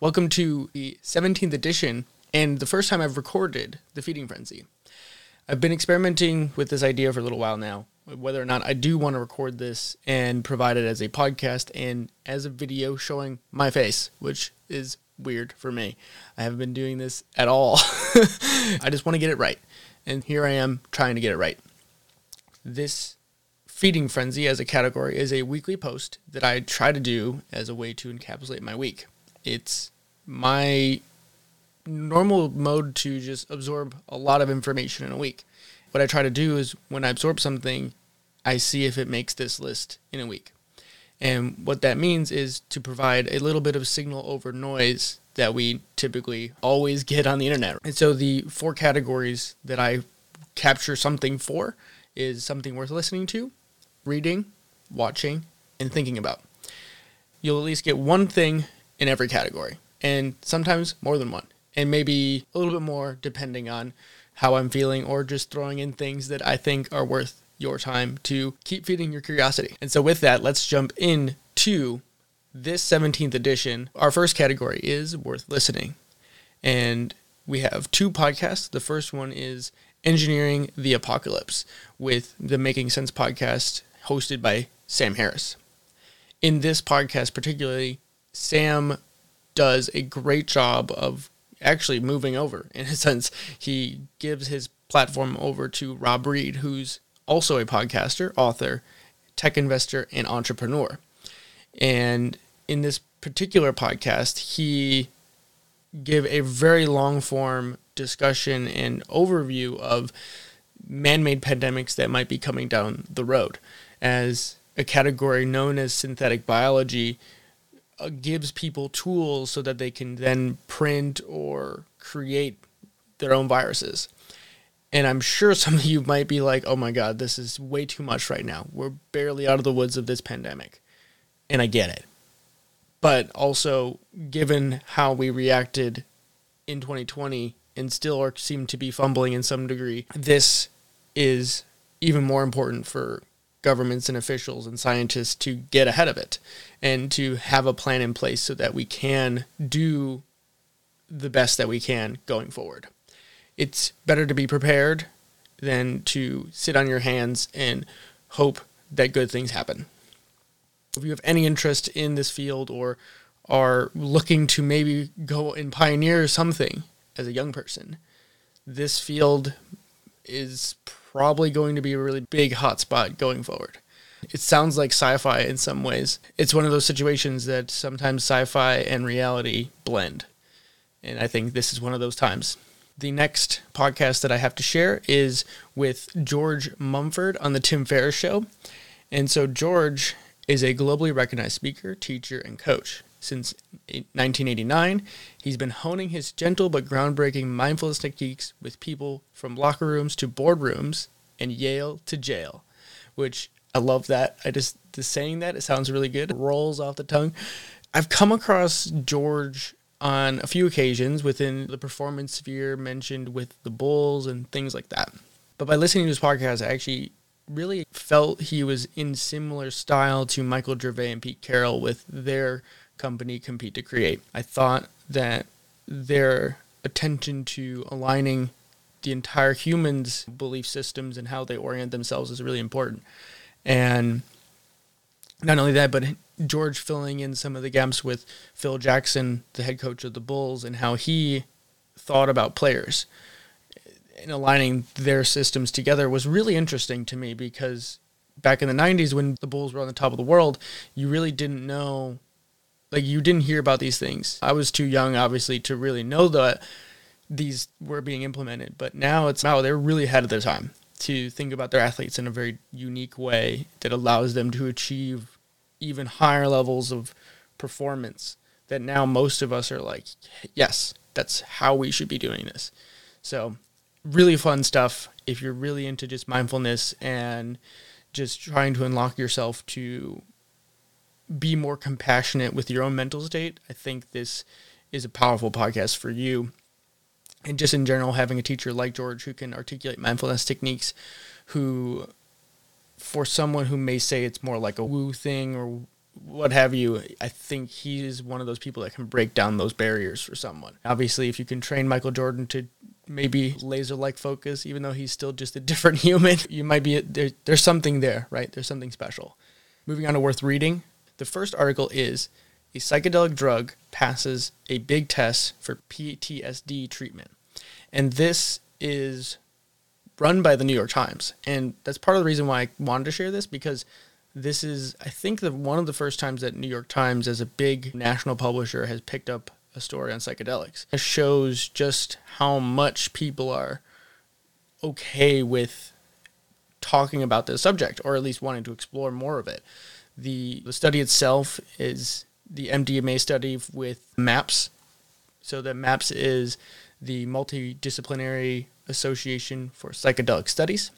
Welcome to the 17th edition and the first time I've recorded the Feeding Frenzy. I've been experimenting with this idea for a little while now, whether or not I do want to record this and provide it as a podcast and as a video showing my face, which is weird for me. I haven't been doing this at all. I just want to get it right. And here I am trying to get it right. This Feeding Frenzy as a category is a weekly post that I try to do as a way to encapsulate my week. It's my normal mode to just absorb a lot of information in a week. What I try to do is when I absorb something, I see if it makes this list in a week. And what that means is to provide a little bit of signal over noise that we typically always get on the internet. And so the four categories that I capture something for is something worth listening to, reading, watching, and thinking about. You'll at least get one thing in every category, and sometimes more than one, and maybe a little bit more depending on how I'm feeling, or just throwing in things that I think are worth your time to keep feeding your curiosity. And so, with that, let's jump in to this 17th edition. Our first category is worth listening. And we have two podcasts. The first one is Engineering the Apocalypse with the Making Sense podcast hosted by Sam Harris. In this podcast, particularly, Sam does a great job of actually moving over. In a sense, he gives his platform over to Rob Reid, who's also a podcaster, author, tech investor, and entrepreneur. And in this particular podcast, he give a very long form discussion and overview of man-made pandemics that might be coming down the road as a category known as synthetic biology uh, gives people tools so that they can then print or create their own viruses. And I'm sure some of you might be like, oh my God, this is way too much right now. We're barely out of the woods of this pandemic. And I get it. But also, given how we reacted in 2020 and still are, seem to be fumbling in some degree, this is even more important for governments and officials and scientists to get ahead of it and to have a plan in place so that we can do the best that we can going forward. It's better to be prepared than to sit on your hands and hope that good things happen. If you have any interest in this field or are looking to maybe go and pioneer something as a young person, this field is probably going to be a really big hotspot going forward. It sounds like sci fi in some ways. It's one of those situations that sometimes sci fi and reality blend. And I think this is one of those times. The next podcast that I have to share is with George Mumford on The Tim Ferriss Show. And so, George is a globally recognized speaker, teacher, and coach. Since 1989, he's been honing his gentle but groundbreaking mindfulness techniques with people from locker rooms to boardrooms and Yale to jail, which I love that. I just, just saying that, it sounds really good. Rolls off the tongue. I've come across George on a few occasions within the performance sphere mentioned with the Bulls and things like that. But by listening to his podcast, I actually really felt he was in similar style to Michael Gervais and Pete Carroll with their company Compete to Create. I thought that their attention to aligning the entire human's belief systems and how they orient themselves is really important. And not only that, but George filling in some of the gaps with Phil Jackson, the head coach of the Bulls, and how he thought about players and aligning their systems together was really interesting to me because back in the 90s when the Bulls were on the top of the world, you really didn't know like you didn't hear about these things. I was too young, obviously, to really know that these were being implemented. But now it's now they're really ahead of their time to think about their athletes in a very unique way that allows them to achieve even higher levels of performance. That now most of us are like, yes, that's how we should be doing this. So, really fun stuff if you're really into just mindfulness and just trying to unlock yourself to be more compassionate with your own mental state, I think this is a powerful podcast for you. And just in general, having a teacher like George who can articulate mindfulness techniques, who, for someone who may say it's more like a woo thing or what have you, I think he is one of those people that can break down those barriers for someone. Obviously, if you can train Michael Jordan to maybe laser like focus, even though he's still just a different human, you might be there, there's something there, right? There's something special. Moving on to worth reading. The first article is a psychedelic drug passes a big test for PTSD treatment. And this is run by the New York Times. And that's part of the reason why I wanted to share this because this is, I think, the one of the first times that New York Times, as a big national publisher, has picked up a story on psychedelics. It shows just how much people are okay with talking about this subject, or at least wanting to explore more of it. The, the study itself is the MDMA study with MAPS. So the MAPS is the Multidisciplinary Association for Psychedelic Studies.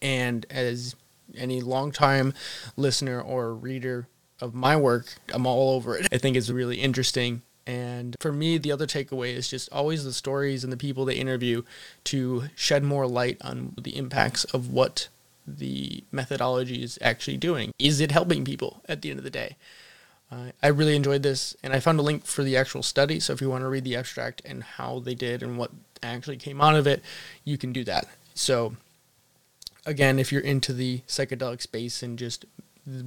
And as any longtime listener or reader of my work, I'm all over it. I think it's really interesting. And for me, the other takeaway is just always the stories and the people they interview to shed more light on the impacts of what the methodology is actually doing. Is it helping people at the end of the day? Uh, I really enjoyed this, and I found a link for the actual study. So if you want to read the abstract and how they did and what actually came out of it, you can do that. So again, if you're into the psychedelic space and just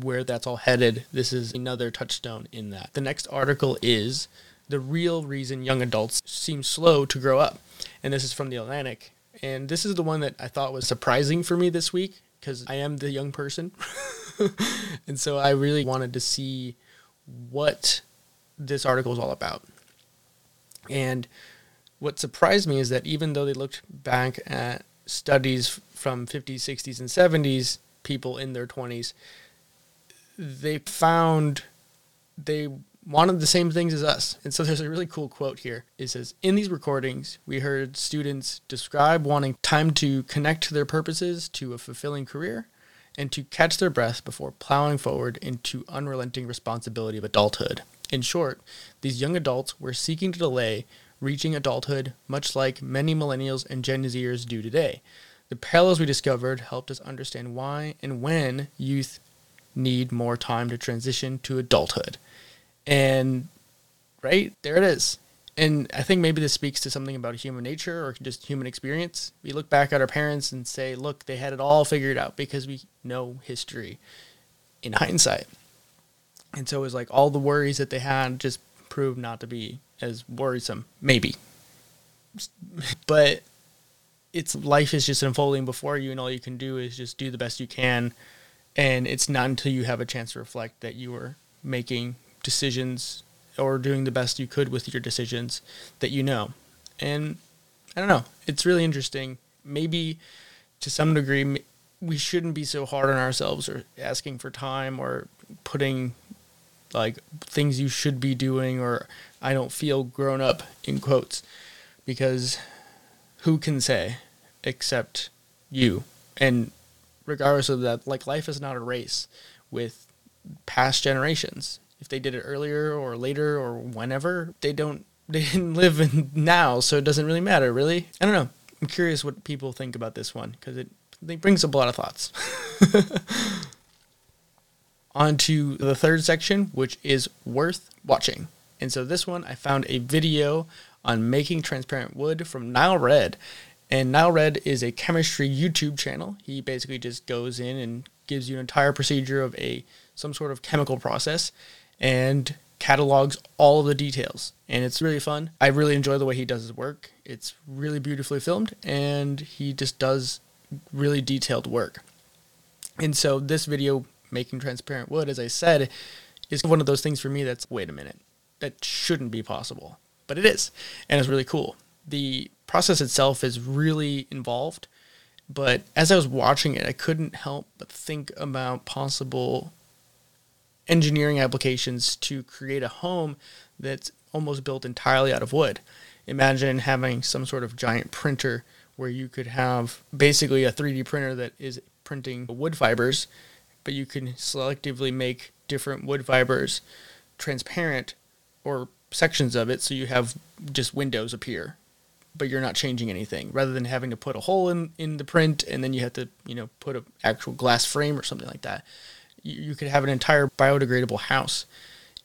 where that's all headed, this is another touchstone in that. The next article is the real reason young adults seem slow to grow up. And this is from the Atlantic. And this is the one that I thought was surprising for me this week because I am the young person. and so I really wanted to see what this article is all about. And what surprised me is that even though they looked back at studies from 50s, 60s, and 70s, people in their 20s, they found they wanted the same things as us. And so there's a really cool quote here. It says, In these recordings, we heard students describe wanting time to connect to their purposes to a fulfilling career and to catch their breath before plowing forward into unrelenting responsibility of adulthood. In short, these young adults were seeking to delay reaching adulthood, much like many millennials and Gen Zers do today. The parallels we discovered helped us understand why and when youth need more time to transition to adulthood. And right there it is. And I think maybe this speaks to something about human nature or just human experience. We look back at our parents and say, look, they had it all figured out because we know history in hindsight. And so it was like all the worries that they had just proved not to be as worrisome, maybe. But it's life is just unfolding before you, and all you can do is just do the best you can. And it's not until you have a chance to reflect that you are making decisions or doing the best you could with your decisions that you know. And I don't know, it's really interesting. Maybe to some degree, we shouldn't be so hard on ourselves or asking for time or putting like things you should be doing or I don't feel grown up in quotes because who can say except you and regardless of that like life is not a race with past generations if they did it earlier or later or whenever they don't they didn't live in now so it doesn't really matter really i don't know i'm curious what people think about this one because it, it brings up a lot of thoughts on to the third section which is worth watching and so this one, I found a video on making transparent wood from Nile Red. And Nile Red is a chemistry YouTube channel. He basically just goes in and gives you an entire procedure of a some sort of chemical process and catalogs all of the details. And it's really fun. I really enjoy the way he does his work. It's really beautifully filmed and he just does really detailed work. And so this video making transparent wood as I said is one of those things for me that's wait a minute that shouldn't be possible, but it is, and it's really cool. The process itself is really involved, but as I was watching it, I couldn't help but think about possible engineering applications to create a home that's almost built entirely out of wood. Imagine having some sort of giant printer where you could have basically a 3D printer that is printing wood fibers, but you can selectively make different wood fibers transparent or sections of it so you have just windows appear but you're not changing anything rather than having to put a hole in, in the print and then you have to you know put an actual glass frame or something like that you, could have an entire biodegradable house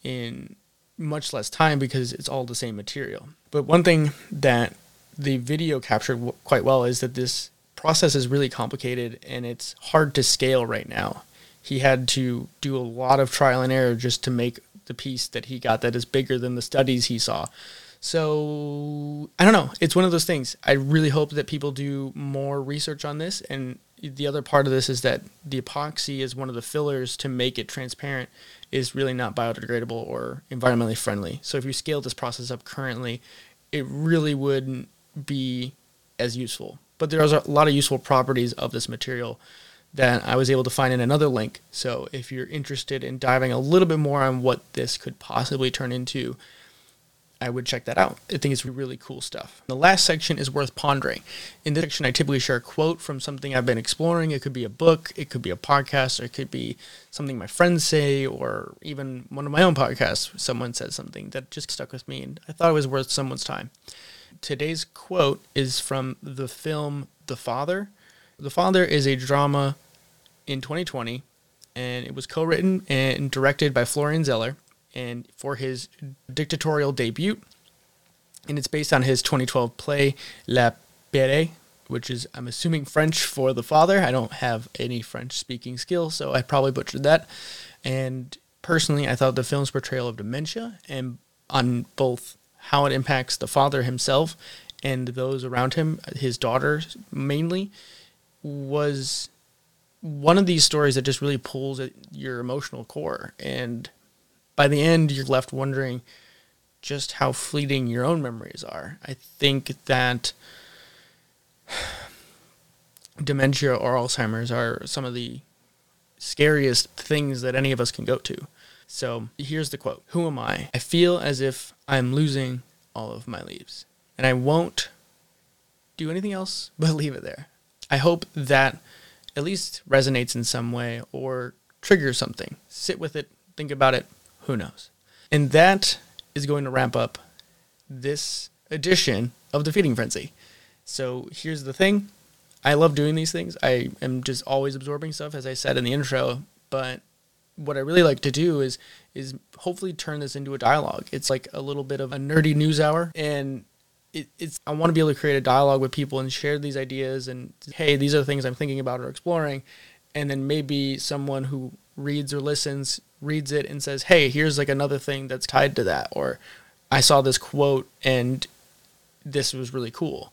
in much less time because it's all the same material. But one thing that the video captured w- quite well is that this process is really complicated and it's hard to scale right now. He had to do a lot of trial and error just to make the piece that he got that is bigger than the studies he saw. So I don't know. It's one of those things. I really hope that people do more research on this. And the other part of this is that the epoxy is one of the fillers to make it transparent is really not biodegradable or environmentally friendly. So if you scale this process up currently, it really wouldn't be as useful. But there's a lot of useful properties of this material that I was able to find in another link. So if you're interested in diving a little bit more on what this could possibly turn into, I would check that out. I think it's really cool stuff. The last section is worth pondering. In this section, I typically share a quote from something I've been exploring. It could be a book, it could be a podcast, or it could be something my friends say, or even one of my own podcasts. Someone said something that just stuck with me, and I thought it was worth someone's time. Today's quote is from the film The Father. The Father is a drama in 2020, and it was co written and directed by Florian Zeller and for his dictatorial debut. And it's based on his 2012 play La Pere, which is, I'm assuming, French for the father. I don't have any French speaking skills, so I probably butchered that. And personally, I thought the film's portrayal of dementia and on both how it impacts the father himself and those around him, his daughter mainly, was one of these stories that just really pulls at your emotional core. And by the end, you're left wondering just how fleeting your own memories are. I think that dementia or Alzheimer's are some of the scariest things that any of us can go to. So here's the quote Who am I? I feel as if I'm losing all of my leaves, and I won't do anything else but leave it there. I hope that at least resonates in some way or triggers something. Sit with it, think about it, who knows? And that is going to wrap up this edition of the Feeding Frenzy. So here's the thing I love doing these things. I am just always absorbing stuff, as I said in the intro. But what I really like to do is is hopefully turn this into a dialogue. It's like a little bit of a nerdy news hour, and it, it's I want to be able to create a dialogue with people and share these ideas. And hey, these are the things I'm thinking about or exploring, and then maybe someone who reads or listens reads it and says, "Hey, here's like another thing that's tied to that," or "I saw this quote and this was really cool."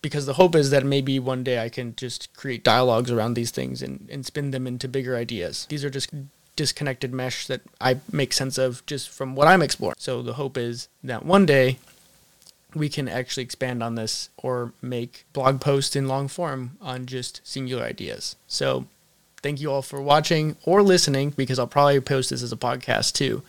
Because the hope is that maybe one day I can just create dialogues around these things and, and spin them into bigger ideas. These are just disconnected mesh that I make sense of just from what I'm exploring. So the hope is that one day we can actually expand on this or make blog posts in long form on just singular ideas. So thank you all for watching or listening because I'll probably post this as a podcast too.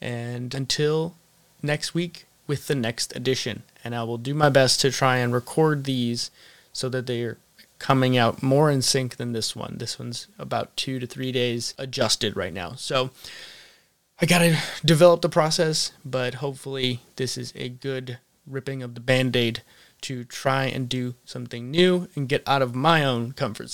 And until next week with the next edition. And I will do my best to try and record these so that they're coming out more in sync than this one. This one's about two to three days adjusted right now. So I got to develop the process, but hopefully this is a good ripping of the band aid to try and do something new and get out of my own comfort zone.